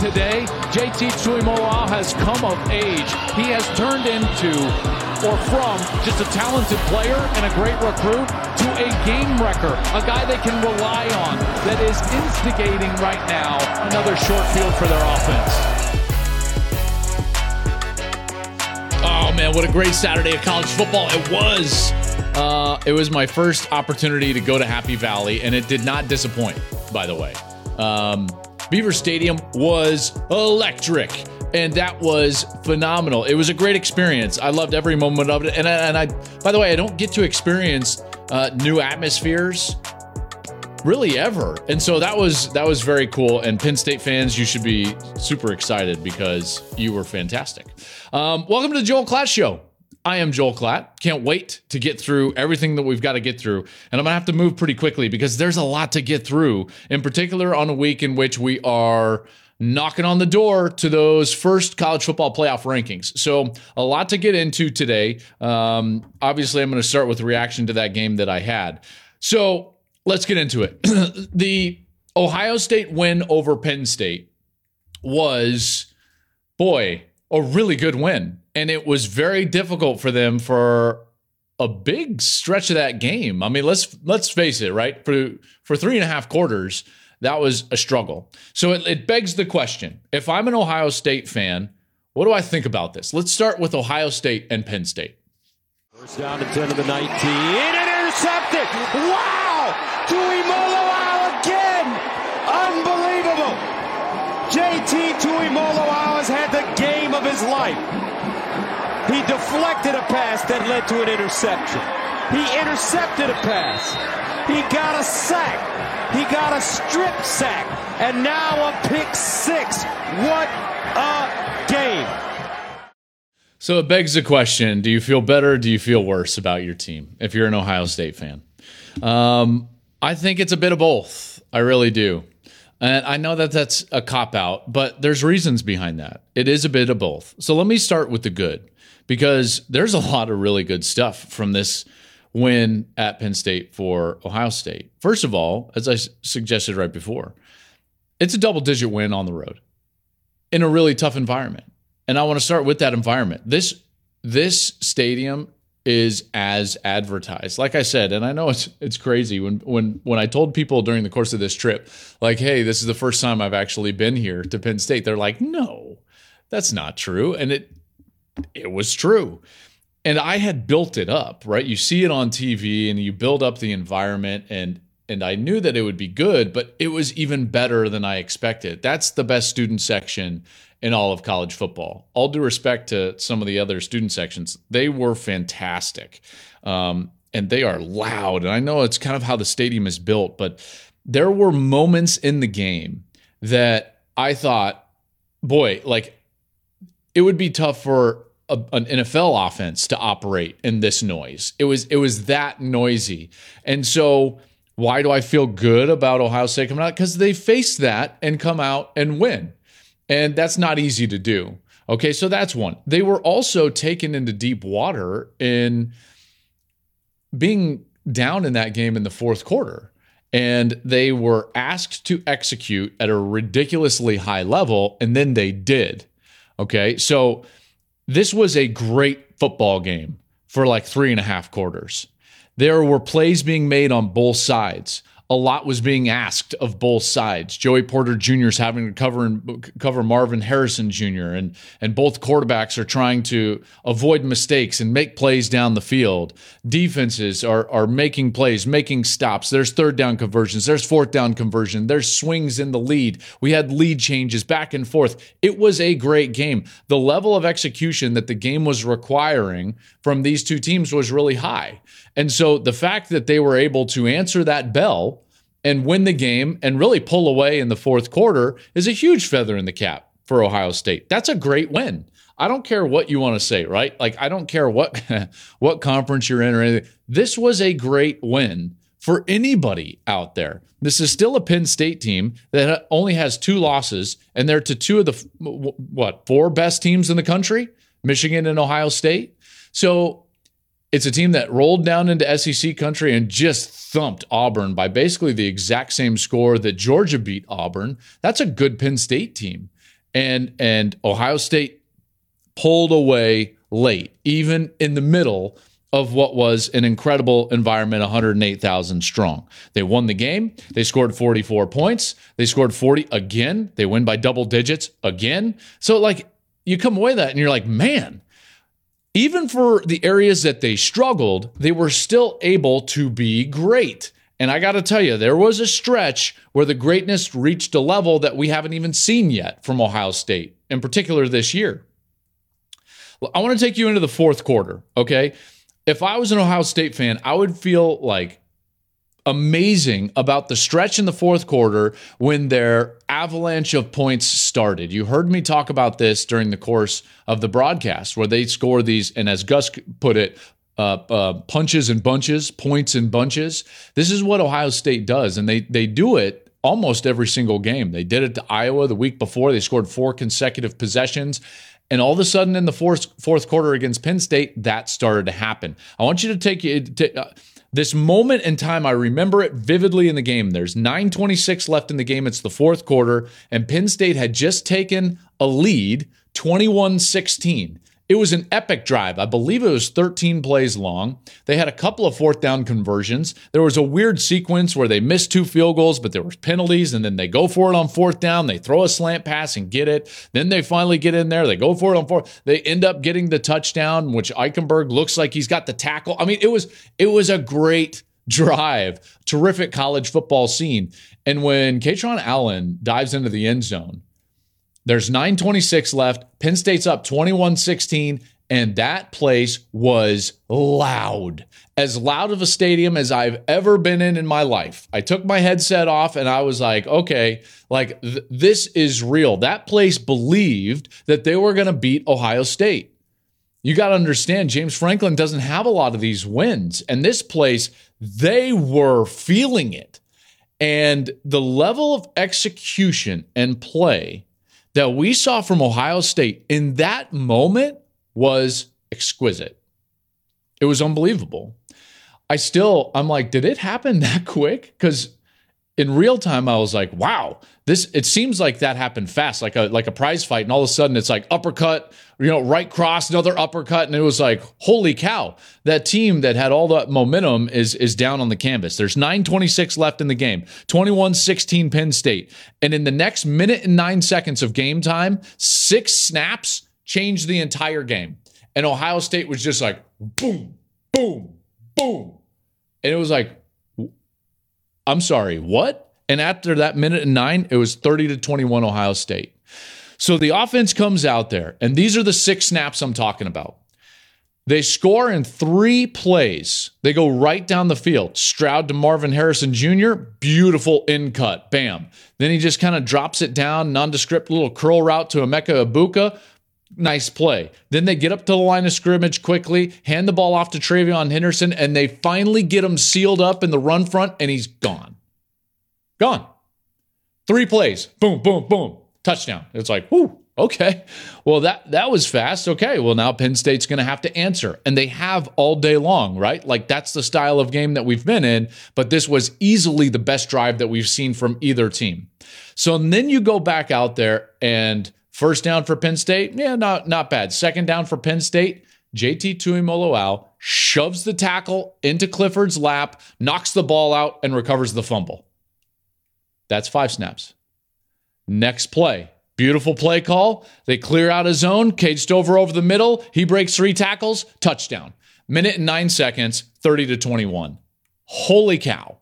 Today, JT Tuimoloau, has come of age. He has turned into, or from, just a talented player and a great recruit to a game wrecker, a guy they can rely on that is instigating right now another short field for their offense. Oh man, what a great Saturday of college football it was. Uh, it was my first opportunity to go to Happy Valley, and it did not disappoint, by the way. Um, Beaver Stadium was electric. And that was phenomenal. It was a great experience. I loved every moment of it. And I, and I by the way, I don't get to experience uh, new atmospheres really ever. And so that was that was very cool. And Penn State fans, you should be super excited because you were fantastic. Um, welcome to the Joel Klatt Show. I am Joel Klatt. Can't wait to get through everything that we've got to get through. And I'm going to have to move pretty quickly because there's a lot to get through, in particular on a week in which we are knocking on the door to those first college football playoff rankings. So, a lot to get into today. Um, obviously, I'm going to start with reaction to that game that I had. So, let's get into it. the Ohio State win over Penn State was, boy, a really good win and it was very difficult for them for a big stretch of that game. I mean, let's let's face it, right? For for three and a half quarters, that was a struggle. So it, it begs the question: If I'm an Ohio State fan, what do I think about this? Let's start with Ohio State and Penn State. First down to ten of the nineteen, and intercepted. Wow! Tuimoloau again, unbelievable. JT Tuimoloau has had the game of his life. He deflected a pass that led to an interception. He intercepted a pass. He got a sack. He got a strip sack. And now a pick six. What a game. So it begs the question do you feel better do you feel worse about your team if you're an Ohio State fan? Um, I think it's a bit of both. I really do. And I know that that's a cop out, but there's reasons behind that. It is a bit of both. So let me start with the good because there's a lot of really good stuff from this win at Penn State for Ohio State. First of all, as I suggested right before, it's a double digit win on the road in a really tough environment. And I want to start with that environment. This this stadium is as advertised. Like I said, and I know it's it's crazy when when when I told people during the course of this trip, like, hey, this is the first time I've actually been here to Penn State. They're like, no, that's not true. And it it was true. And I had built it up, right? You see it on TV and you build up the environment and and I knew that it would be good, but it was even better than I expected. That's the best student section in all of college football. All due respect to some of the other student sections, they were fantastic. Um, and they are loud. And I know it's kind of how the stadium is built, but there were moments in the game that I thought, boy, like it would be tough for a, an NFL offense to operate in this noise. It was it was that noisy. And so why do I feel good about Ohio State coming out? Because they faced that and come out and win. And that's not easy to do. Okay, so that's one. They were also taken into deep water in being down in that game in the fourth quarter. And they were asked to execute at a ridiculously high level, and then they did. Okay, so this was a great football game for like three and a half quarters. There were plays being made on both sides a lot was being asked of both sides. Joey Porter Jr. is having to cover cover Marvin Harrison Jr. and and both quarterbacks are trying to avoid mistakes and make plays down the field. Defenses are are making plays, making stops. There's third down conversions. There's fourth down conversion. There's swings in the lead. We had lead changes back and forth. It was a great game. The level of execution that the game was requiring from these two teams was really high. And so the fact that they were able to answer that bell and win the game and really pull away in the fourth quarter is a huge feather in the cap for Ohio State. That's a great win. I don't care what you want to say, right? Like I don't care what what conference you're in or anything. This was a great win for anybody out there. This is still a Penn State team that only has two losses, and they're to two of the what four best teams in the country, Michigan and Ohio State. So it's a team that rolled down into SEC country and just thumped Auburn by basically the exact same score that Georgia beat Auburn. That's a good Penn State team, and and Ohio State pulled away late, even in the middle of what was an incredible environment 108,000 strong. They won the game. They scored 44 points. They scored 40 again. They win by double digits again. So, like, you come away that and you're like, man, even for the areas that they struggled, they were still able to be great. And I got to tell you, there was a stretch where the greatness reached a level that we haven't even seen yet from Ohio State, in particular this year. I want to take you into the fourth quarter, okay? if I was an Ohio State fan, I would feel like amazing about the stretch in the fourth quarter when their avalanche of points started. You heard me talk about this during the course of the broadcast where they score these, and as Gus put it, uh, uh, punches and bunches, points and bunches. This is what Ohio State does, and they they do it almost every single game. They did it to Iowa the week before. They scored four consecutive possessions. And all of a sudden, in the fourth fourth quarter against Penn State, that started to happen. I want you to take to, uh, this moment in time. I remember it vividly in the game. There's 9:26 left in the game. It's the fourth quarter, and Penn State had just taken a lead, 21-16. It was an epic drive. I believe it was 13 plays long. They had a couple of fourth down conversions. There was a weird sequence where they missed two field goals, but there were penalties, and then they go for it on fourth down. They throw a slant pass and get it. Then they finally get in there. They go for it on fourth. They end up getting the touchdown, which Eichenberg looks like he's got the tackle. I mean, it was it was a great drive, terrific college football scene. And when Kaytron Allen dives into the end zone, there's 926 left. Penn State's up 21 16, and that place was loud. As loud of a stadium as I've ever been in in my life. I took my headset off and I was like, okay, like th- this is real. That place believed that they were going to beat Ohio State. You got to understand, James Franklin doesn't have a lot of these wins. And this place, they were feeling it. And the level of execution and play that we saw from Ohio State in that moment was exquisite. It was unbelievable. I still, I'm like, did it happen that quick? Because in real time, I was like, wow, this it seems like that happened fast, like a like a prize fight, and all of a sudden it's like uppercut, you know, right cross, another uppercut, and it was like, holy cow, that team that had all that momentum is is down on the canvas. There's 9:26 left in the game, 21-16 Penn State, and in the next minute and nine seconds of game time, six snaps changed the entire game, and Ohio State was just like boom, boom, boom, and it was like I'm sorry, what? And after that minute and nine, it was 30 to 21 Ohio State. So the offense comes out there, and these are the six snaps I'm talking about. They score in three plays. They go right down the field. Stroud to Marvin Harrison Jr., beautiful in cut. Bam. Then he just kind of drops it down, nondescript little curl route to Emeka Egbuka. Nice play. Then they get up to the line of scrimmage quickly, hand the ball off to TreVeyon Henderson, and they finally get him sealed up in the run front, and he's gone. Gone. Three plays. Boom, boom, boom. Touchdown. It's like, whoo, okay. Well, that that was fast. Okay. Well, now Penn State's going to have to answer. And they have all day long, right? Like that's the style of game that we've been in, but this was easily the best drive that we've seen from either team. So then you go back out there and First down for Penn State, yeah, not not bad. Second down for Penn State, JT Tuimoloau shoves the tackle into Clifford's lap, knocks the ball out, and recovers the fumble. That's five snaps. Next play. Beautiful play call. They clear out a zone. Cade Stover over the middle. He breaks three tackles. Touchdown. Minute and nine seconds, 30 to 21. Holy cow.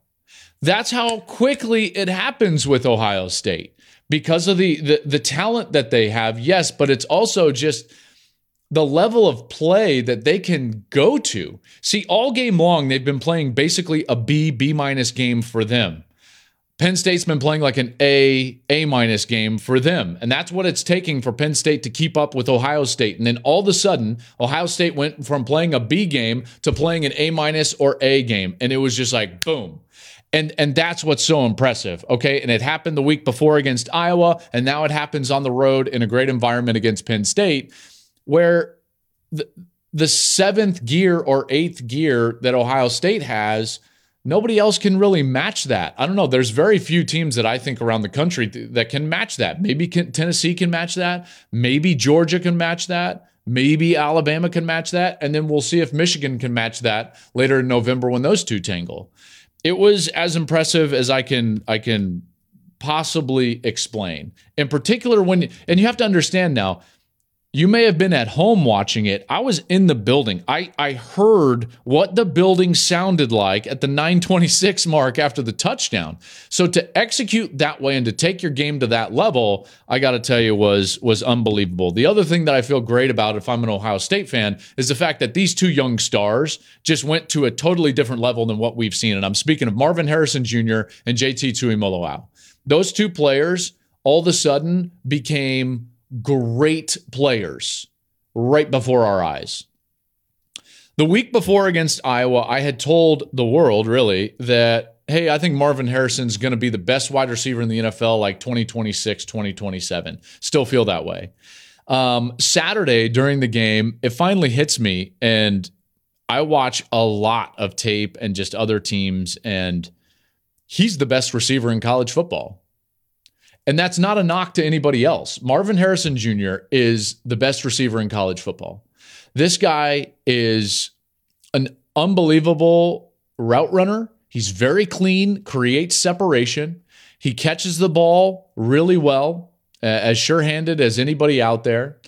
That's how quickly it happens with Ohio State because of the, the the talent that they have yes but it's also just the level of play that they can go to see all game long they've been playing basically a b b minus game for them Penn State's been playing like an A A minus game for them, and that's what it's taking for Penn State to keep up with Ohio State. And then all of a sudden, Ohio State went from playing a B game to playing an A minus or A game, and it was just like boom. And and that's what's so impressive. Okay, and it happened the week before against Iowa, and now it happens on the road in a great environment against Penn State, where the the seventh gear or eighth gear that Ohio State has nobody else can really match that. I don't know. There's very few teams that I think around the country th- that can match that. Maybe can, Tennessee can match that. Maybe Georgia can match that. Maybe Alabama can match that. And then we'll see if Michigan can match that later in November when those two tangle. It was as impressive as I can I can possibly explain. In particular when and you have to understand now you may have been at home watching it. I was in the building. I, I heard what the building sounded like at the 926 mark after the touchdown. So to execute that way and to take your game to that level, I got to tell you was was unbelievable. The other thing that I feel great about if I'm an Ohio State fan is the fact that these two young stars just went to a totally different level than what we've seen. And I'm speaking of Marvin Harrison Jr. and JT Tuimoloau. Those two players all of a sudden became great players right before our eyes. The week before against Iowa, I had told the world really that, hey, I think Marvin Harrison's going to be the best wide receiver in the NFL like 2026, 2027. Still feel that way. Um, Saturday during the game, it finally hits me, and I watch a lot of tape and just other teams, and he's the best receiver in college football. And that's not a knock to anybody else. Marvin Harrison Jr. is the best receiver in college football. This guy is an unbelievable route runner. He's very clean, creates separation. He catches the ball really well, as sure handed as anybody out there.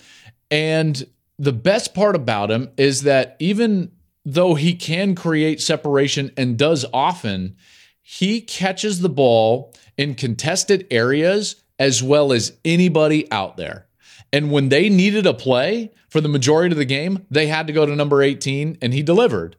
And the best part about him is that even though he can create separation and does often, he catches the ball in contested areas as well as anybody out there. And when they needed a play for the majority of the game, they had to go to number 18, and he delivered.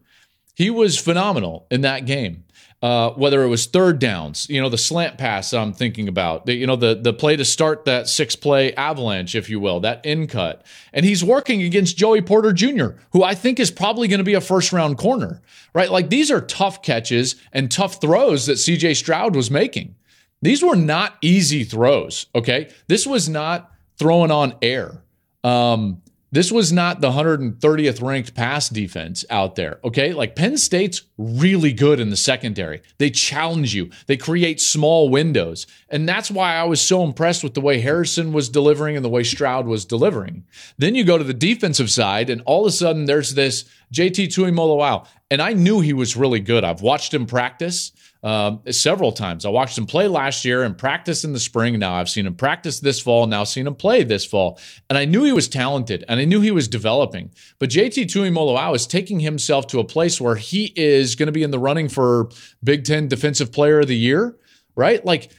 He was phenomenal in that game. Uh, whether it was third downs, you know, the slant pass I'm thinking about, the, you know, the the play to start that six play avalanche, if you will, that in cut. And he's working against Joey Porter Jr., who I think is probably going to be a first round corner, right? Like these are tough catches and tough throws that CJ Stroud was making. These were not easy throws, okay? This was not throwing on air. Um, this was not the 130th ranked pass defense out there. Okay. Like Penn State's really good in the secondary. They challenge you, they create small windows. And that's why I was so impressed with the way Harrison was delivering and the way Stroud was delivering. Then you go to the defensive side, and all of a sudden there's this JT Tuimoloau. And I knew he was really good. I've watched him practice um, several times. I watched him play last year and practice in the spring. Now I've seen him practice this fall, now seen him play this fall. And I knew he was talented and I knew he was developing. But JT Tuimoloau is taking himself to a place where he is going to be in the running for Big Ten Defensive Player of the Year, right? Like,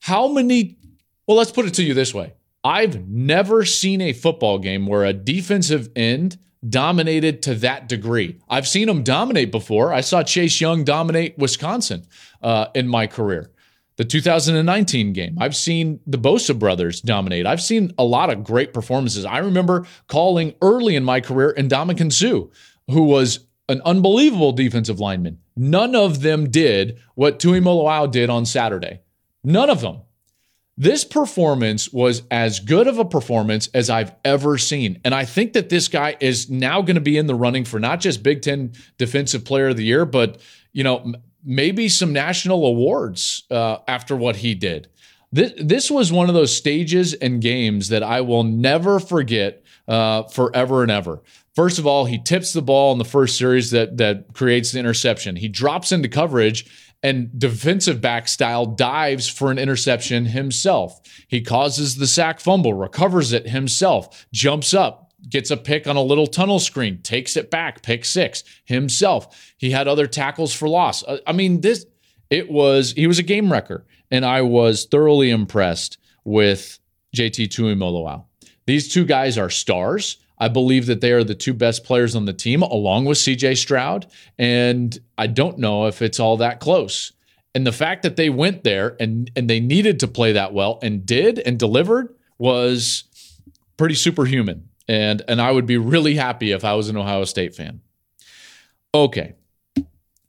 how many? Well, let's put it to you this way I've never seen a football game where a defensive end dominated to that degree. I've seen them dominate before. I saw Chase Young dominate Wisconsin uh, in my career. The 2019 game, I've seen the Bosa brothers dominate. I've seen a lot of great performances. I remember calling early in my career Ndamukong Suh, who was an unbelievable defensive lineman. None of them did what Tuimoloau did on Saturday. None of them. This performance was as good of a performance as I've ever seen. And I think that this guy is now going to be in the running for not just Big Ten Defensive Player of the Year, but, you know, maybe some national awards uh, after what he did. This, this was one of those stages and games that I will never forget uh, forever and ever. First of all, he tips the ball in the first series that that creates the interception. He drops into coverage and defensive back style dives for an interception himself. He causes the sack fumble, recovers it himself, jumps up, gets a pick on a little tunnel screen, takes it back, pick six himself. He had other tackles for loss. Uh, I mean, this it was he was a game wrecker, and I was thoroughly impressed with JT Tuimoloau. These two guys are stars. I believe that they are the two best players on the team, along with CJ Stroud. And I don't know if it's all that close. And the fact that they went there and and they needed to play that well and did and delivered was pretty superhuman. And and I would be really happy if I was an Ohio State fan. Okay.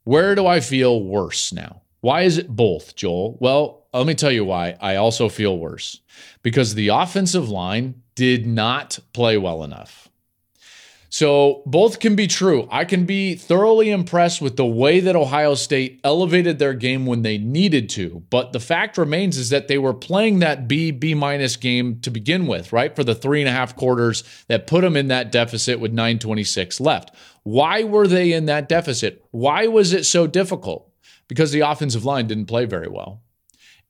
Where do I feel worse now? Why is it both, Joel? Well, let me tell you why I also feel worse. Because the offensive line did not play well enough. So both can be true. I can be thoroughly impressed with the way that Ohio State elevated their game when they needed to. But the fact remains is that they were playing that B, B minus game to begin with, right? For the three and a half quarters that put them in that deficit with 926 left. Why were they in that deficit? Why was it so difficult? Because the offensive line didn't play very well.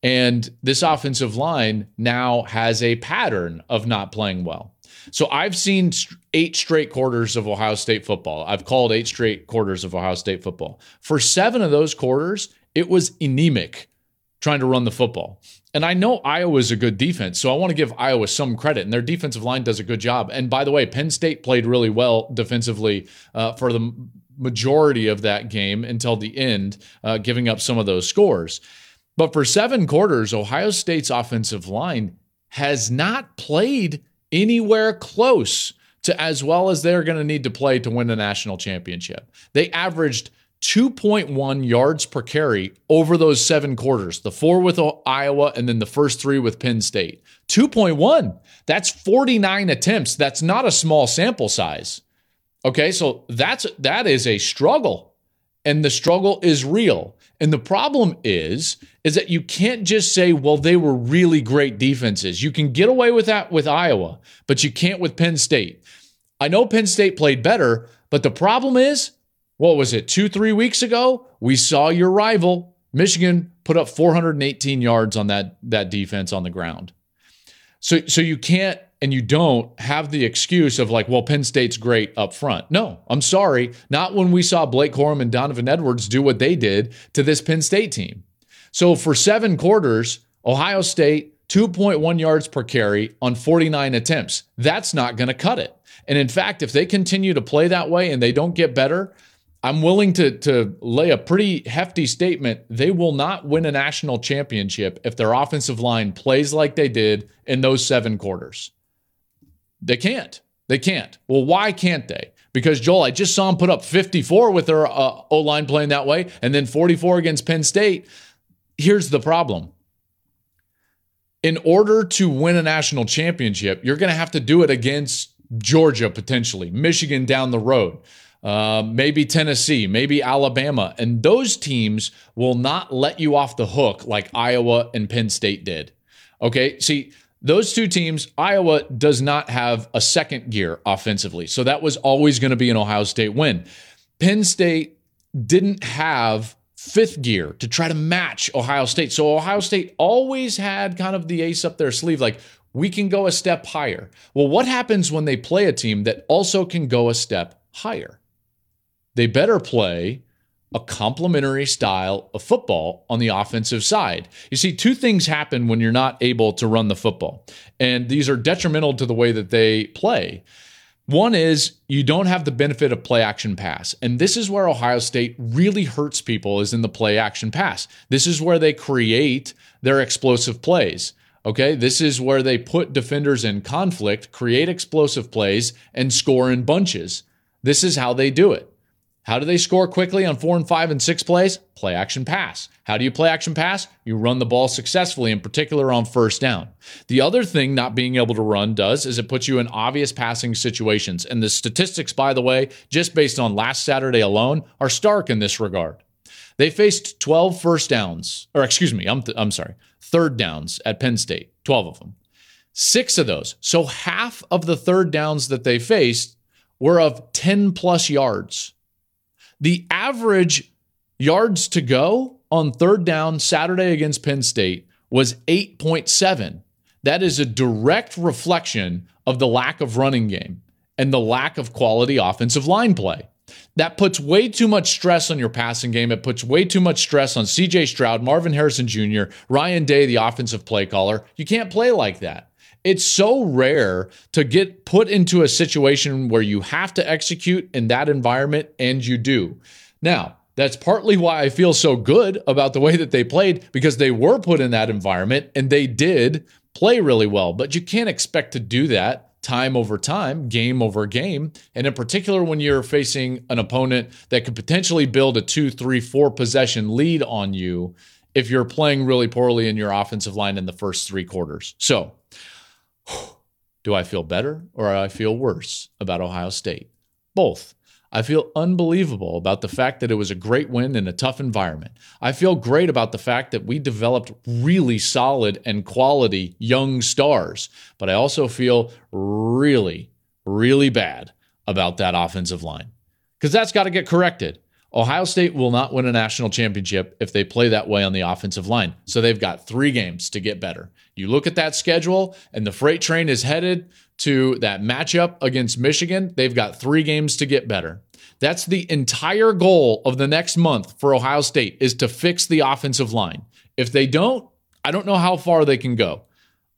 And this offensive line now has a pattern of not playing well. So I've seen eight straight quarters of Ohio State football. I've called eight straight quarters of Ohio State football. For seven of those quarters, it was anemic trying to run the football. And I know Iowa's a good defense, so I want to give Iowa some credit. And their defensive line does a good job. And by the way, Penn State played really well defensively uh, for the majority of that game until the end, uh, giving up some of those scores. But for seven quarters, Ohio State's offensive line has not played anywhere close to as well as they're going to need to play to win the national championship. They averaged 2.1 yards per carry over those seven quarters the four with Iowa and then the first three with Penn State. 2.1. That's 49 attempts. That's not a small sample size. Okay, so that's that is a struggle. And the struggle is real. And the problem is, is that you can't just say, well, they were really great defenses. You can get away with that with Iowa, but you can't with Penn State. I know Penn State played better, but the problem is, what was it, two, three weeks ago? We saw your rival, Michigan, put up 418 yards on that, that defense on the ground. So, so you can't and you don't have the excuse of like, well, Penn State's great up front. No, I'm sorry. Not when we saw Blake Corum and Donovan Edwards do what they did to this Penn State team. So for seven quarters, Ohio State, 2.1 yards per carry on 49 attempts. That's not going to cut it. And in fact, if they continue to play that way and they don't get better, I'm willing to, to lay a pretty hefty statement. They will not win a national championship if their offensive line plays like they did in those seven quarters. They can't. They can't. Well, why can't they? Because Joel, I just saw them put up 54 with their uh, O line playing that way, and then 44 against Penn State. Here's the problem. In order to win a national championship, you're going to have to do it against Georgia potentially, Michigan down the road uh, maybe Tennessee, maybe Alabama. And those teams will not let you off the hook like Iowa and Penn State did. Okay. See, those two teams, Iowa does not have a second gear offensively. So that was always going to be an Ohio State win. Penn State didn't have fifth gear to try to match Ohio State. So Ohio State always had kind of the ace up their sleeve like, we can go a step higher. Well, what happens when they play a team that also can go a step higher? they better play a complementary style of football on the offensive side. You see, two things happen when you're not able to run the football, and these are detrimental to the way that they play. One is you don't have the benefit of play action pass. And this is where Ohio State really hurts people is in the play action pass. This is where they create their explosive plays. Okay, this is where they put defenders in conflict, create explosive plays, and score in bunches. This is how they do it. How do they score quickly on four and five and six plays? Play action pass. How do you play action pass? You run the ball successfully, in particular on first down. The other thing not being able to run does is it puts you in obvious passing situations. And the statistics, by the way, just based on last Saturday alone, are stark in this regard. They faced 12 first downs, or excuse me, I'm, th- I'm sorry, third downs at Penn State, 12 of them. Six of those, so half of the third downs that they faced were of 10 plus yards. The average yards to go on third down Saturday against Penn State was 8.7. That is a direct reflection of the lack of running game and the lack of quality offensive line play. That puts way too much stress on your passing game. It puts way too much stress on CJ Stroud, Marvin Harrison Jr., Ryan Day, the offensive play caller. You can't play like that. It's so rare to get put into a situation where you have to execute in that environment, and you do. Now, that's partly why I feel so good about the way that they played because they were put in that environment and they did play really well. But you can't expect to do that time over time, game over game. And in particular, when you're facing an opponent that could potentially build a two, three, four possession lead on you if you're playing really poorly in your offensive line in the first three quarters. So, do I feel better or I feel worse about Ohio State? Both. I feel unbelievable about the fact that it was a great win in a tough environment. I feel great about the fact that we developed really solid and quality young stars. But I also feel really, really bad about that offensive line because that's got to get corrected. Ohio State will not win a national championship if they play that way on the offensive line. So they've got three games to get better. You look at that schedule, and the freight train is headed to that matchup against Michigan. They've got three games to get better. That's the entire goal of the next month for Ohio State is to fix the offensive line. If they don't, I don't know how far they can go.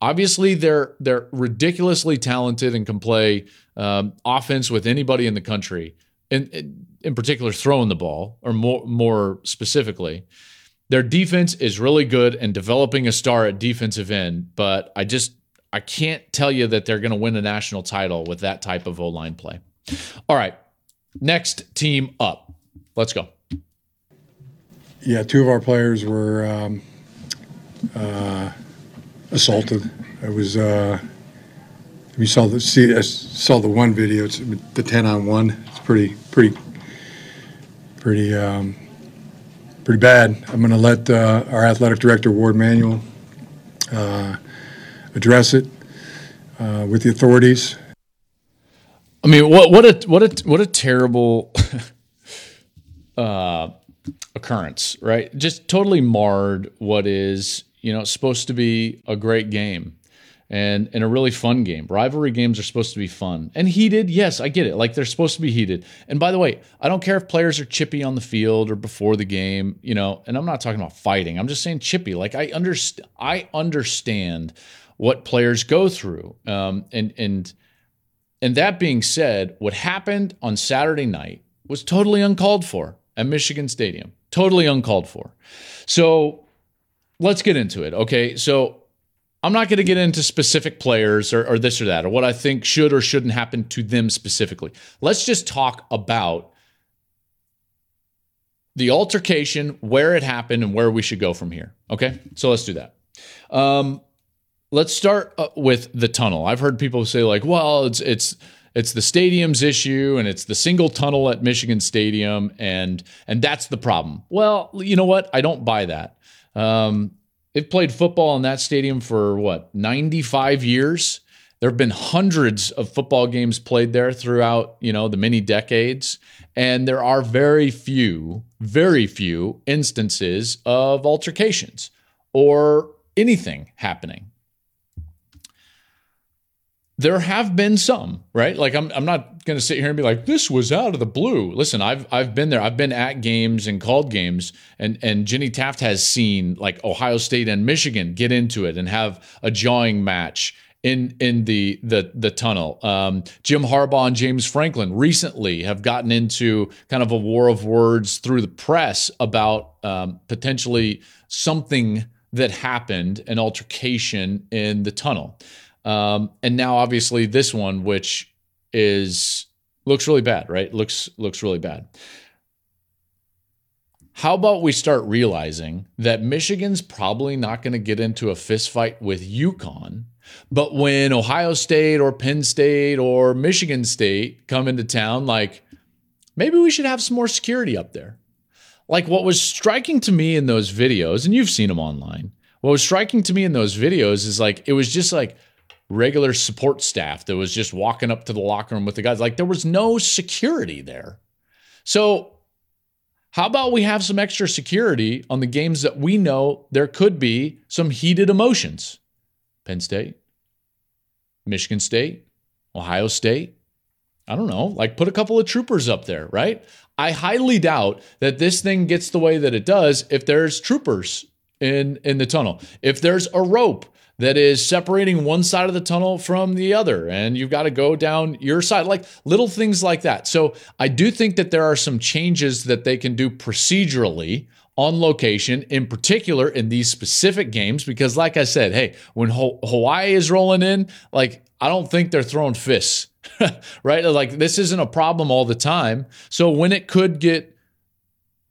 Obviously, they're they're ridiculously talented and can play um, offense with anybody in the country. In in particular, throwing the ball, or more more specifically, their defense is really good and developing a star at defensive end. But I just I can't tell you that they're going to win a national title with that type of O line play. All right, next team up. Let's go. Yeah, two of our players were um, uh, assaulted. It was uh, we saw the see I saw the one video. It's the ten on one. It's pretty pretty pretty um, pretty bad. I'm going to let uh, our athletic director Warde Manuel uh, address it uh, with the authorities. I mean, what what a what a what a terrible uh, occurrence, right? Just totally marred what is you know supposed to be a great game and and a really fun game. Rivalry games are supposed to be fun and heated. Yes, I get it. Like they're supposed to be heated. And by the way, I don't care if players are chippy on the field or before the game, you know. And I'm not talking about fighting. I'm just saying chippy. Like I understand. I understand what players go through. Um, and and and that being said, what happened on Saturday night was totally uncalled for at Michigan Stadium. Totally uncalled for. So let's get into it. Okay. So I'm not going to get into specific players or, or, this or that, or what I think should or shouldn't happen to them specifically. Let's just talk about the altercation, where it happened, and where we should go from here. Okay, so let's do that. Um, let's start uh, with the tunnel. I've heard people say like, "Well, it's it's it's the stadium's issue, and it's the single tunnel at Michigan Stadium, and and that's the problem." Well, you know what? I don't buy that. Um, They've played football in that stadium for what, 95 years? There have been hundreds of football games played there throughout, you know, the many decades, and there are very few, very few instances of altercations or anything happening there have been some, right? Like I'm I'm not going to sit here and be like this was out of the blue. Listen, I've I've been there. I've been at games and called games and and Jenny Taft has seen like Ohio State and Michigan get into it and have a jawing match in in the the the tunnel. Um, Jim Harbaugh and James Franklin recently have gotten into kind of a war of words through the press about um, potentially something that happened, an altercation in the tunnel. Um, and now obviously this one, which is looks really bad, right? Looks looks really bad. How about we start realizing that Michigan's probably not going to get into a fist fight with UConn, but when Ohio State or Penn State or Michigan State come into town, like maybe we should have some more security up there. Like what was striking to me in those videos, and you've seen them online, what was striking to me in those videos is like it was just like regular support staff that was just walking up to the locker room with the guys. Like there was no security there. So, how about we have some extra security on the games that we know there could be some heated emotions? Penn State, Michigan State, Ohio State. I don't know, like put a couple of troopers up there, right? I highly doubt that this thing gets the way that it does if there's troopers in in the tunnel. If there's a rope that is separating one side of the tunnel from the other. And you've got to go down your side like little things like that. So i do think that there are some changes that they can do procedurally on location in particular in these specific games because like i said hey when hawaii is rolling in like i don't think they're throwing fists right? Like this isn't a problem all the time. So when it could get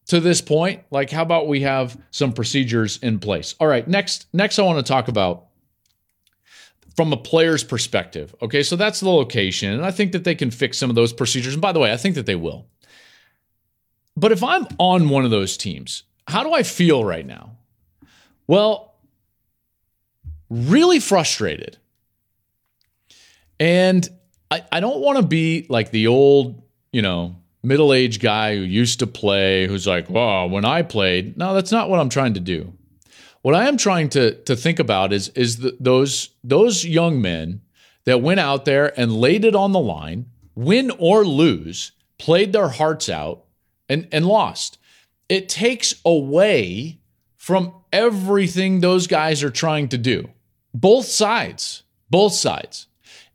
to this point like how about we have some procedures in place? All right next next i want to talk about from a player's perspective. Okay, so that's the location. And I think that they can fix some of those procedures. And by the way, I think that they will. But if I'm on one of those teams, how do I feel right now? Well, really frustrated. And I, I don't want to be like the old, you know, middle aged guy who used to play, who's like, well, when I played. No, that's not what I'm trying to do. What I am trying to to think about is is the, those those young men that went out there and laid it on the line, win or lose, played their hearts out and and lost. It takes away from everything those guys are trying to do. Both sides, both sides.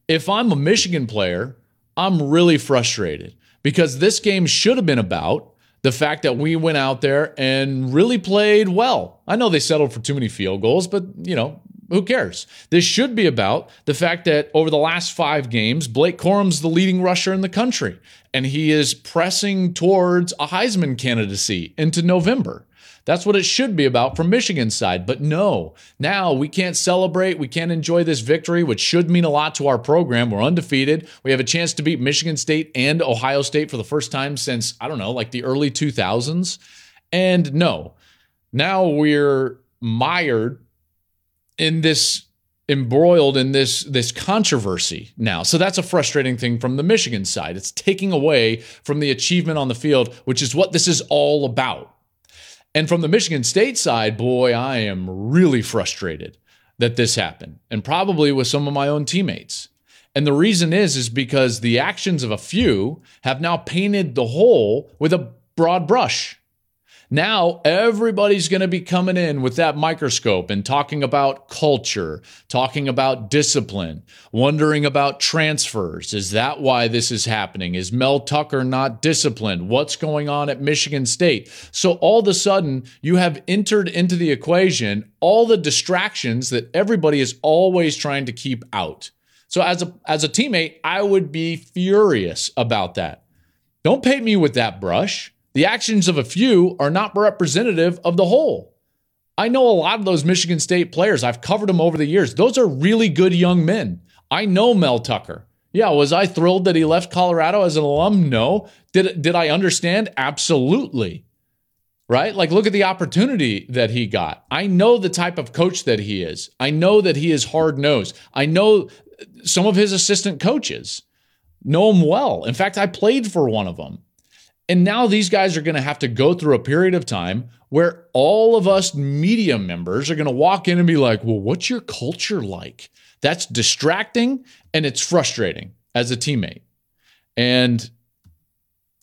If I'm a Michigan player, I'm really frustrated because this game should have been about the fact that we went out there and really played well. I know they settled for too many field goals, but you know, who cares? This should be about the fact that over the last five games, Blake Corum's the leading rusher in the country, and he is pressing towards a Heisman candidacy into November. That's what it should be about from Michigan's side. But no, now we can't celebrate. We can't enjoy this victory, which should mean a lot to our program. We're undefeated. We have a chance to beat Michigan State and Ohio State for the first time since, I don't know, like the early 2000s. And no, now we're mired in this embroiled in this this controversy now. So that's a frustrating thing from the Michigan side. It's taking away from the achievement on the field, which is what this is all about. And from the Michigan State side, boy, I am really frustrated that this happened, and probably with some of my own teammates. And the reason is is because the actions of a few have now painted the whole with a broad brush. Now everybody's going to be coming in with that microscope and talking about culture, talking about discipline, wondering about transfers. Is that why this is happening? Is Mel Tucker not disciplined? What's going on at Michigan State? So all of a sudden, you have entered into the equation all the distractions that everybody is always trying to keep out. So as a as a teammate, I would be furious about that. Don't paint me with that brush. The actions of a few are not representative of the whole. I know a lot of those Michigan State players. I've covered them over the years. Those are really good young men. I know Mel Tucker. Yeah, was I thrilled that he left Colorado as an alum? No. Did did I understand? Absolutely. Right? Like look at the opportunity that he got. I know the type of coach that he is. I know that he is hard-nosed. I know some of his assistant coaches know him well. In fact, I played for one of them. And now these guys are going to have to go through a period of time where all of us media members are going to walk in and be like, well, what's your culture like? That's distracting and it's frustrating as a teammate. And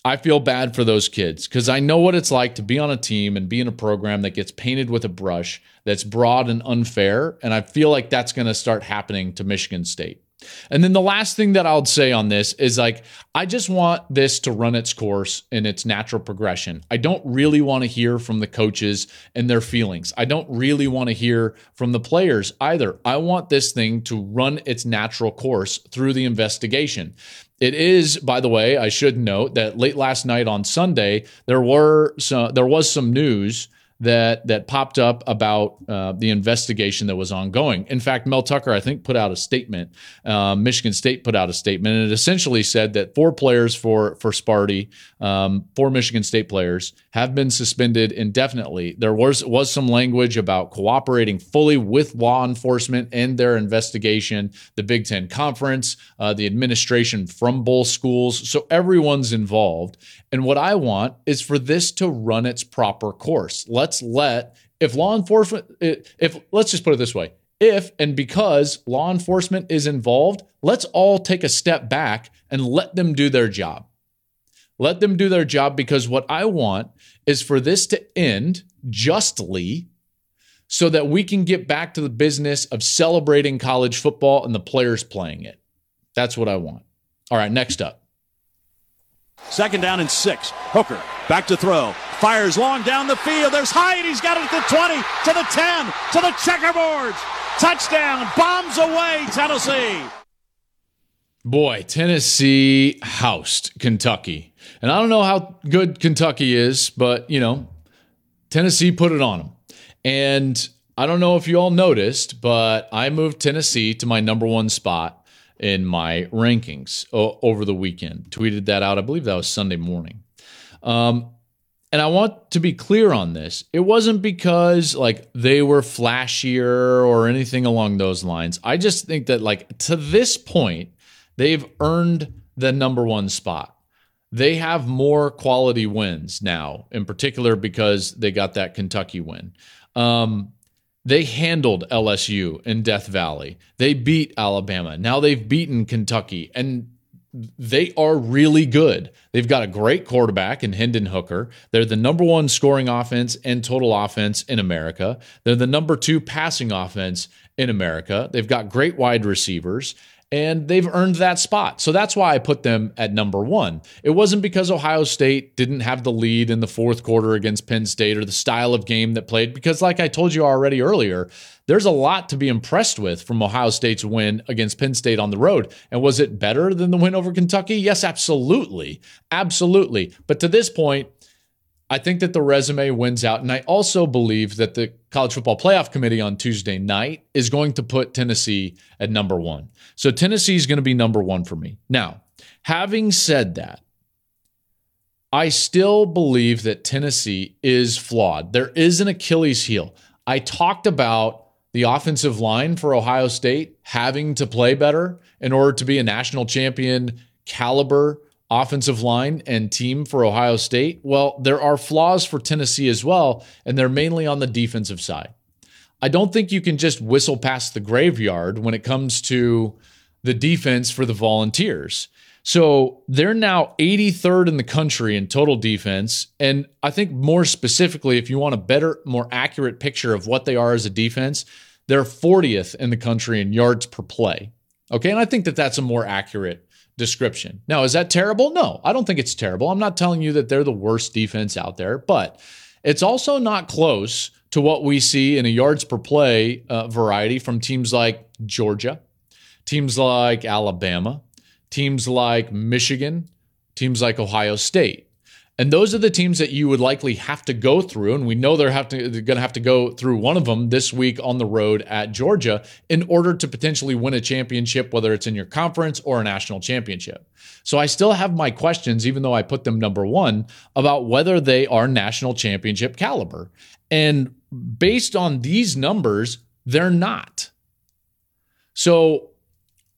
I feel bad for those kids because I know what it's like to be on a team and be in a program that gets painted with a brush that's broad and unfair. And I feel like that's going to start happening to Michigan State. And then the last thing that I'll say on this is like, I just want this to run its course in its natural progression. I don't really want to hear from the coaches and their feelings. I don't really want to hear from the players either. I want this thing to run its natural course through the investigation. It is, by the way, I should note that late last night on Sunday, there were some, there was some news that that popped up about uh, the investigation that was ongoing. In fact, Mel Tucker, I think, put out a statement. Uh, Michigan State put out a statement, and it essentially said that four players for for Sparty, um, four Michigan State players, have been suspended indefinitely. There was was some language about cooperating fully with law enforcement in their investigation, the Big Ten Conference, uh, the administration from both schools. So everyone's involved. And what I want is for this to run its proper course. Let's let, if law enforcement, if let's just put it this way, if and because law enforcement is involved, let's all take a step back and let them do their job. Let them do their job because what I want is for this to end justly so that we can get back to the business of celebrating college football and the players playing it. That's what I want. All right, next up. Second down and six. Hooker back to throw. Fires long down the field. There's Hyatt. He's got it at the 20, to the 10, to the checkerboards. Touchdown. Bombs away, Tennessee. Boy, Tennessee housed Kentucky. And I don't know how good Kentucky is, but, you know, Tennessee put it on them. And I don't know if you all noticed, but I moved Tennessee to my number one spot in my rankings o- over the weekend. Tweeted that out. I believe that was Sunday morning. Um, and I want to be clear on this. It wasn't because like they were flashier or anything along those lines. I just think that like to this point, they've earned the number one spot. They have more quality wins now, in particular because they got that Kentucky win. Um, they handled LSU in Death Valley. They beat Alabama. Now they've beaten Kentucky, and they are really good. They've got a great quarterback in Hendon Hooker. They're the number one scoring offense and total offense in America. They're the number two passing offense in America. They've got great wide receivers and they've earned that spot. So that's why I put them at number one. It wasn't because Ohio State didn't have the lead in the fourth quarter against Penn State or the style of game that played, because like I told you already earlier, there's a lot to be impressed with from Ohio State's win against Penn State on the road. And was it better than the win over Kentucky? Yes, absolutely. Absolutely. But to this point, I think that the resume wins out. And I also believe that the College Football Playoff Committee on Tuesday night is going to put Tennessee at number one. So Tennessee is going to be number one for me. Now, having said that, I still believe that Tennessee is flawed. There is an Achilles heel. I talked about the offensive line for Ohio State having to play better in order to be a national champion caliber offensive line and team for Ohio State? Well, there are flaws for Tennessee as well, and they're mainly on the defensive side. I don't think you can just whistle past the graveyard when it comes to the defense for the Volunteers. So they're now 83rd in the country in total defense. And I think more specifically, if you want a better, more accurate picture of what they are as a defense, they're 40th in the country in yards per play. Okay. And I think that that's a more accurate description. Now, is that terrible? No, I don't think it's terrible. I'm not telling you that they're the worst defense out there, but it's also not close to what we see in a yards per play uh, variety from teams like Georgia, teams like Alabama, teams like Michigan, teams like Ohio State. And those are the teams that you would likely have to go through. And we know they're, have to, they're going to have to go through one of them this week on the road at Georgia in order to potentially win a championship, whether it's in your conference or a national championship. So I still have my questions, even though I put them number one, about whether they are national championship caliber. And based on these numbers, they're not. So,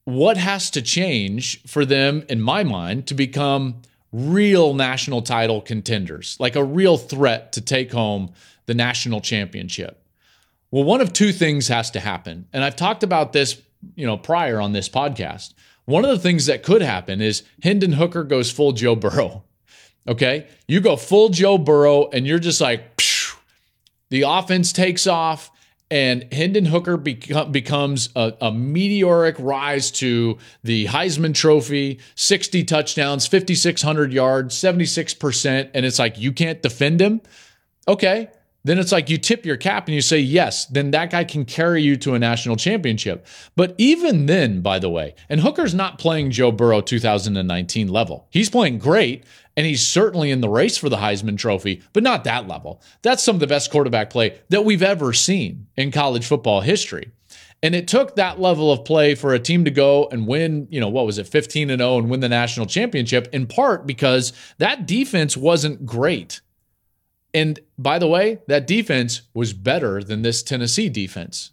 what has to change for them, in my mind, to become real national title contenders, like a real threat to take home the national championship? Well, one of two things has to happen. And I've talked about this, you know, prior on this podcast. One of the things that could happen is Hendon Hooker goes full Joe Burrow. Okay? You go full Joe Burrow and you're just like phew, the offense takes off and Hendon Hooker becomes a, a, meteoric rise to the Heisman Trophy, 60 touchdowns, 5,600 yards, 76%. And it's like, you can't defend him. Okay. Then it's like you tip your cap and you say, yes, then that guy can carry you to a national championship. But even then, by the way, and Hooker's not playing Joe Burrow 2019 level. He's playing great and he's certainly in the race for the Heisman Trophy, but not that level. That's some of the best quarterback play that we've ever seen in college football history. And it took that level of play for a team to go and win, you know, what was it, 15 and 0 and win the national championship in part because that defense wasn't great. And by the way, that defense was better than this Tennessee defense.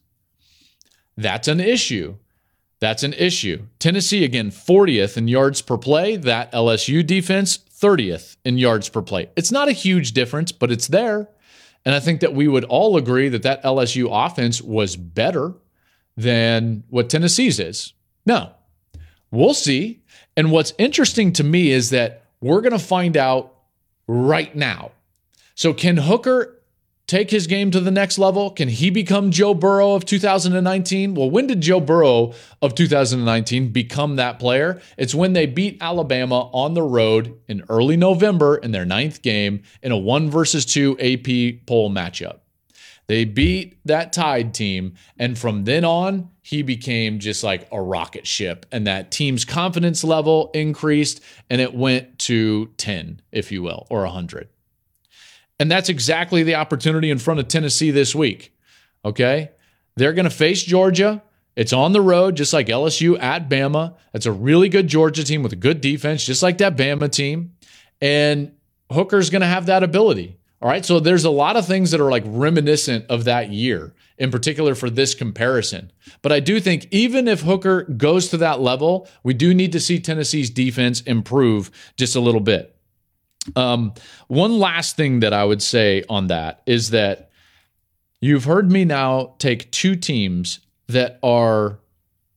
That's an issue. That's an issue. Tennessee, again, 40th in yards per play. That LSU defense, 30th in yards per play. It's not a huge difference, but it's there. And I think that we would all agree that that LSU offense was better than what Tennessee's is. No, we'll see. And what's interesting to me is that we're going to find out right now. So, can Hooker take his game to the next level? Can he become Joe Burrow of 2019? Well, when did Joe Burrow of 2019 become that player? It's when they beat Alabama on the road in early November in their ninth game in a one versus two AP poll matchup. They beat that Tide team. And from then on, he became just like a rocket ship. And that team's confidence level increased and it went to 10, if you will, or 100. And that's exactly the opportunity in front of Tennessee this week. Okay. They're going to face Georgia. It's on the road, just like LSU at Bama. That's a really good Georgia team with a good defense, just like that Bama team. And Hooker's going to have that ability. All right. So there's a lot of things that are like reminiscent of that year, in particular for this comparison. But I do think even if Hooker goes to that level, we do need to see Tennessee's defense improve just a little bit. Um, one last thing that I would say on that is that you've heard me now take two teams that are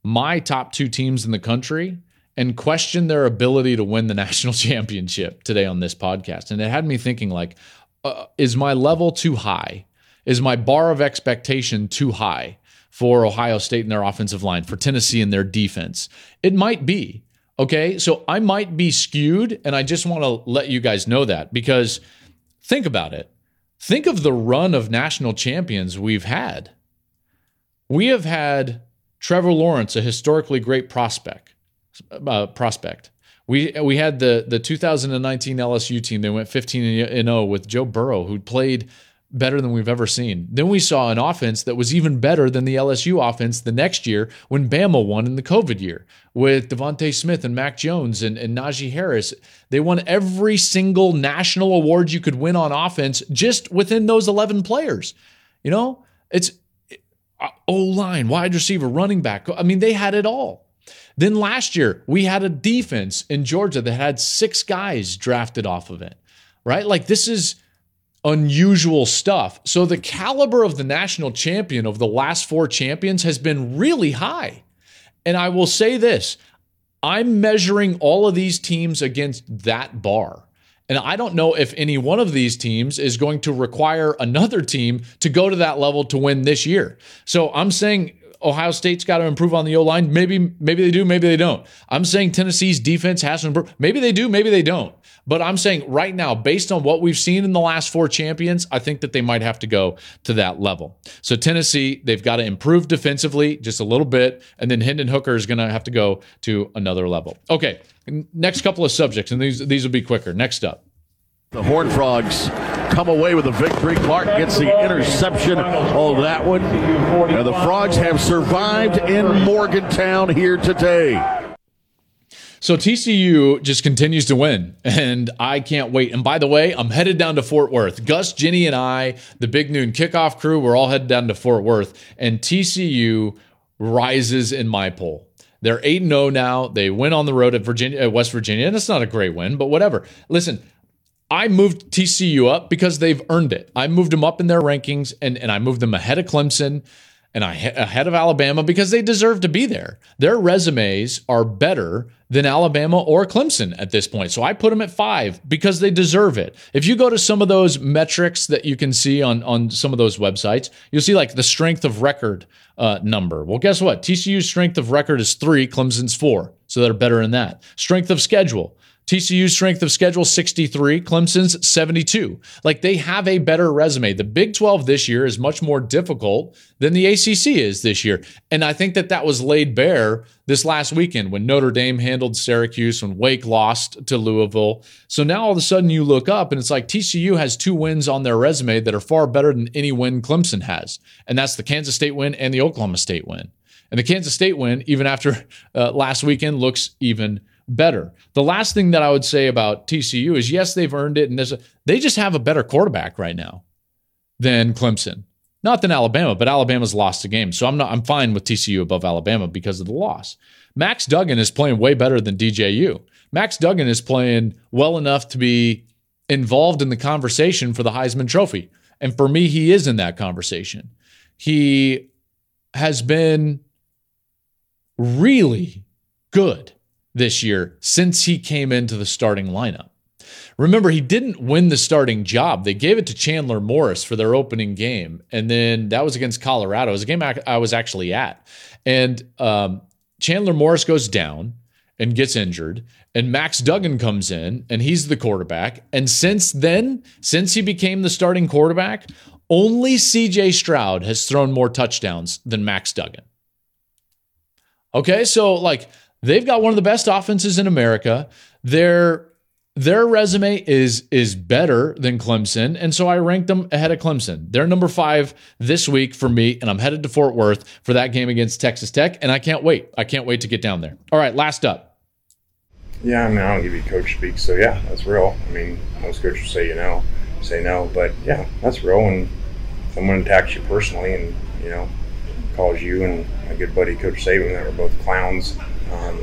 my top two teams in the country and question their ability to win the national championship today on this podcast. And it had me thinking like, uh, is my level too high? Is my bar of expectation too high for Ohio State and their offensive line, for Tennessee and their defense? It might be. Okay. So I might be skewed, and I just want to let you guys know that because think about it. Think of the run of national champions we've had. We have had Trevor Lawrence, a historically great prospect. Uh, prospect. We we had the the 2019 LSU team. They went 15 and 0 with Joe Burrow, who played better than we've ever seen. Then we saw an offense that was even better than the LSU offense the next year when Bama won in the COVID year with DeVonta Smith and Mac Jones and, and Najee Harris. They won every single national award you could win on offense just within those 11 players. You know, it's uh, O line, wide receiver, running back. I mean, they had it all. Then last year, we had a defense in Georgia that had six guys drafted off of it, right? Like this is unusual stuff. So the caliber of the national champion of the last four champions has been really high. And I will say this I'm measuring all of these teams against that bar. And I don't know if any one of these teams is going to require another team to go to that level to win this year. So I'm saying Ohio State's got to improve on the O line. Maybe, maybe they do, maybe they don't. I'm saying Tennessee's defense has to improve. Maybe they do, maybe they don't. But I'm saying right now, based on what we've seen in the last four champions, I think that they might have to go to that level. So Tennessee, they've got to improve defensively just a little bit, and then Hendon Hooker is going to have to go to another level. Okay, next couple of subjects, and these these will be quicker. Next up. The Horn Frogs come away with a victory. Clark gets the interception of that one. And the Frogs have survived in Morgantown here today. So TCU just continues to win, and I can't wait. And by the way, I'm headed down to Fort Worth. Gus, Jenny, and I, the Big Noon kickoff crew, we're all headed down to Fort Worth, and TCU rises in my poll. They're 8 0 now. They win on the road at Virginia, at West Virginia, and it's not a great win, but whatever. Listen, I moved TCU up because they've earned it. I moved them up in their rankings and, and I moved them ahead of Clemson and I ahead of Alabama because they deserve to be there. Their resumes are better than Alabama or Clemson at this point. So I put them at five because they deserve it. If you go to some of those metrics that you can see on, on some of those websites, you'll see like the strength of record uh, number. Well, guess what? TCU's strength of record is three, Clemson's four. So they're better than that. Strength of schedule. TCU's strength of schedule 63, Clemson's 72. Like they have a better resume. The Big 12 this year is much more difficult than the ACC is this year. And I think that that was laid bare this last weekend when Notre Dame handled Syracuse, when Wake lost to Louisville. So now all of a sudden you look up and it's like TCU has two wins on their resume that are far better than any win Clemson has. And that's the Kansas State win and the Oklahoma State win. And the Kansas State win, even after uh, last weekend, looks even better. The last thing that I would say about TCU is yes, they've earned it, and a, they just have a better quarterback right now than Clemson. Not than Alabama, but Alabama's lost a game. So I'm not I'm fine with TCU above Alabama because of the loss. Max Duggan is playing way better than DJU. Max Duggan is playing well enough to be involved in the conversation for the Heisman Trophy. And for me, he is in that conversation. He has been really good this year since he came into the starting lineup. Remember, he didn't win the starting job. They gave it to Chandler Morris for their opening game. And then that was against Colorado. It was a game I was actually at. And um, Chandler Morris goes down and gets injured. And Max Duggan comes in and he's the quarterback. And since then, since he became the starting quarterback, only CJ Stroud has thrown more touchdowns than Max Duggan. Okay, so like they've got one of the best offenses in America. Their their resume is is better than Clemson, and so I ranked them ahead of Clemson. They're number five this week for me, and I'm headed to Fort Worth for that game against Texas Tech, and I can't wait. I can't wait to get down there. All right, last up. Yeah, I mean, I don't give you coach speak, so yeah, that's real. I mean, most coaches say you know, say no, but yeah, that's real. And someone attacks you personally, and you know, calls you and my good buddy Coach Saban that were both clowns, um,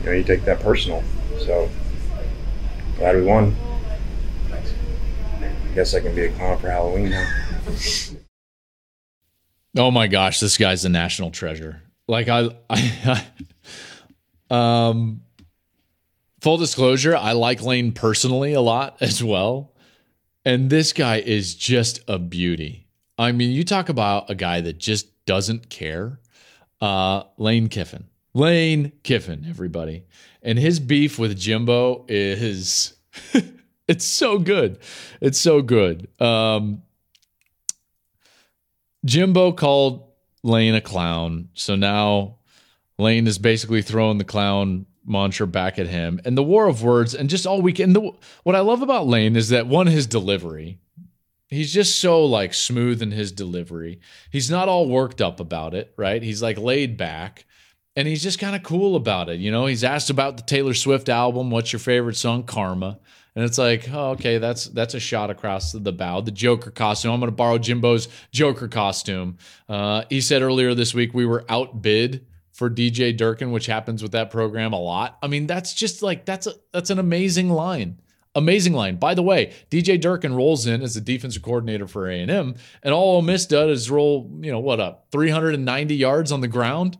you know, you take that personal. So glad we won. I guess I can be a clown for Halloween now. Oh my gosh, this guy's a national treasure. Like I, I, um, full disclosure, I like Lane personally a lot as well. And this guy is just a beauty. I mean, you talk about a guy that just doesn't care. Uh, Lane Kiffin. Lane Kiffin, everybody. And his beef with Jimbo is it's so good. It's so good. Um, Jimbo called Lane a clown. So now Lane is basically throwing the clown mantra back at him. And the war of words and just all weekend. The, what I love about Lane is that one, his delivery. He's just so like smooth in his delivery. He's not all worked up about it, right? He's like laid back and he's just kind of cool about it. You know, he's asked about the Taylor Swift album. What's your favorite song? Karma. And it's like, oh, okay, that's that's a shot across the bow. The Joker costume. I'm going to borrow Jimbo's Joker costume. Uh, he said earlier this week we were outbid for DJ Durkin, which happens with that program a lot. I mean, that's just like that's a that's an amazing line. Amazing line. By the way, DJ Durkin rolls in as the defensive coordinator for A&M, and all Ole Miss does is roll, you know, what up, 390 yards on the ground,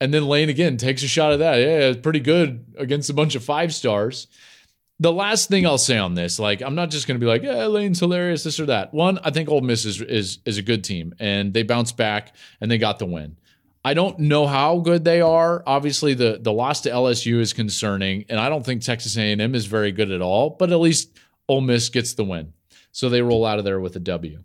and then Lane again takes a shot at that. Yeah, pretty good against a bunch of five stars the last thing I'll say on this, like I'm not just going to be like, yeah, Lane's hilarious, this or that. One, I think Ole Miss is is is a good team, and they bounced back and they got the win. I don't know how good they are. Obviously, the the loss to LSU is concerning, and I don't think Texas A&M is very good at all. But at least Ole Miss gets the win, so they roll out of there with a W.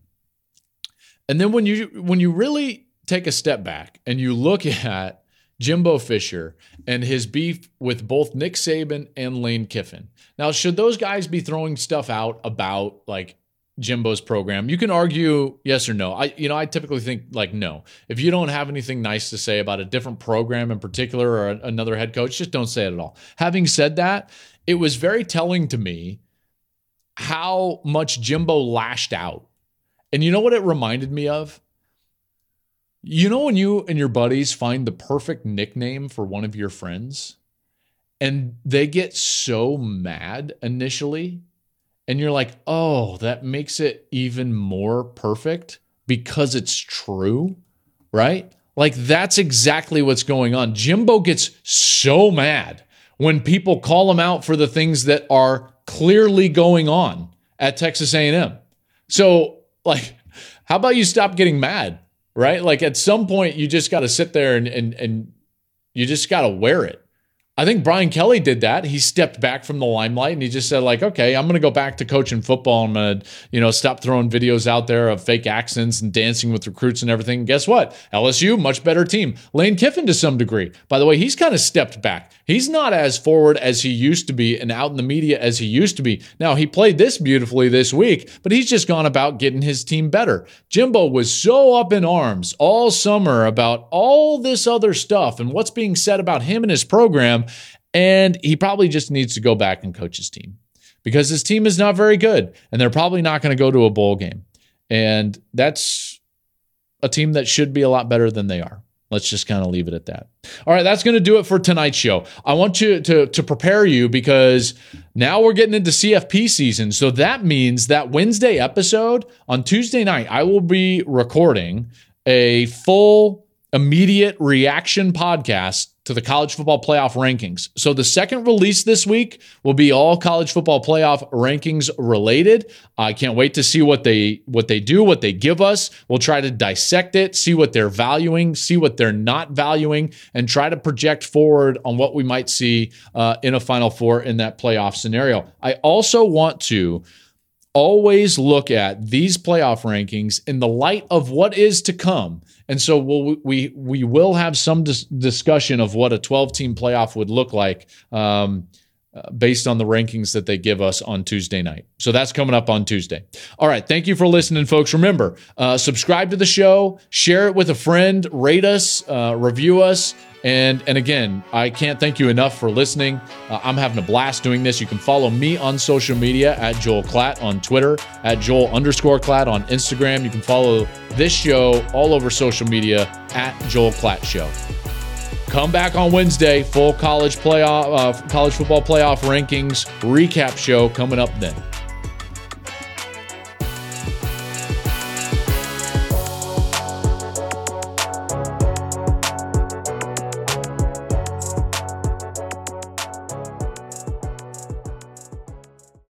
And then when you when you really take a step back and you look at Jimbo Fisher and his beef with both Nick Saban and Lane Kiffin. Now, should those guys be throwing stuff out about like Jimbo's program? You can argue yes or no. I you know, I typically think like no. If you don't have anything nice to say about a different program in particular or another head coach, just don't say it at all. Having said that, it was very telling to me how much Jimbo lashed out. And you know what it reminded me of? You know, when you and your buddies find the perfect nickname for one of your friends and they get so mad initially, and you're like, oh, that makes it even more perfect because it's true, right? Like, that's exactly what's going on. Jimbo gets so mad when people call him out for the things that are clearly going on at Texas A&M. So, like, how about you stop getting mad? Right? Like at some point, you just got to sit there and and and you just got to wear it. I think Brian Kelly did that. He stepped back from the limelight and he just said, like, okay, I'm going to go back to coaching football. I'm going to, you know, stop throwing videos out there of fake accents and dancing with recruits and everything. And guess what? LSU, much better team. Lane Kiffin to some degree. By the way, he's kind of stepped back. He's not as forward as he used to be and out in the media as he used to be. Now, he played this beautifully this week, but he's just gone about getting his team better. Jimbo was so up in arms all summer about all this other stuff and what's being said about him and his program and he probably just needs to go back and coach his team because his team is not very good and they're probably not going to go to a bowl game. And that's a team that should be a lot better than they are. Let's just kind of leave it at that. All right, that's going to do it for tonight's show. I want you to, to prepare you because now we're getting into CFP season. So that means that Wednesday episode on Tuesday night, I will be recording a full immediate reaction podcast to the college football playoff rankings. So the second release this week will be all college football playoff rankings related. I can't wait to see what they what they do, what they give us. We'll try to dissect it, see what they're valuing, see what they're not valuing, and try to project forward on what we might see uh, in a Final Four in that playoff scenario. I also want to always look at these playoff rankings in the light of what is to come. And so we'll, we we will have some dis- discussion of what a 12 team playoff would look like um, uh, based on the rankings that they give us on Tuesday night. So that's coming up on Tuesday. All right, thank you for listening, folks. Remember, uh, subscribe to the show, share it with a friend, rate us, uh, review us. And and again, I can't thank you enough for listening. Uh, I'm having a blast doing this. You can follow me on social media at Joel Klatt on Twitter, at Joel underscore Klatt on Instagram. You can follow this show all over social media at Joel Klatt Show. Come back on Wednesday, full college playoff, uh, college football playoff rankings recap show coming up then.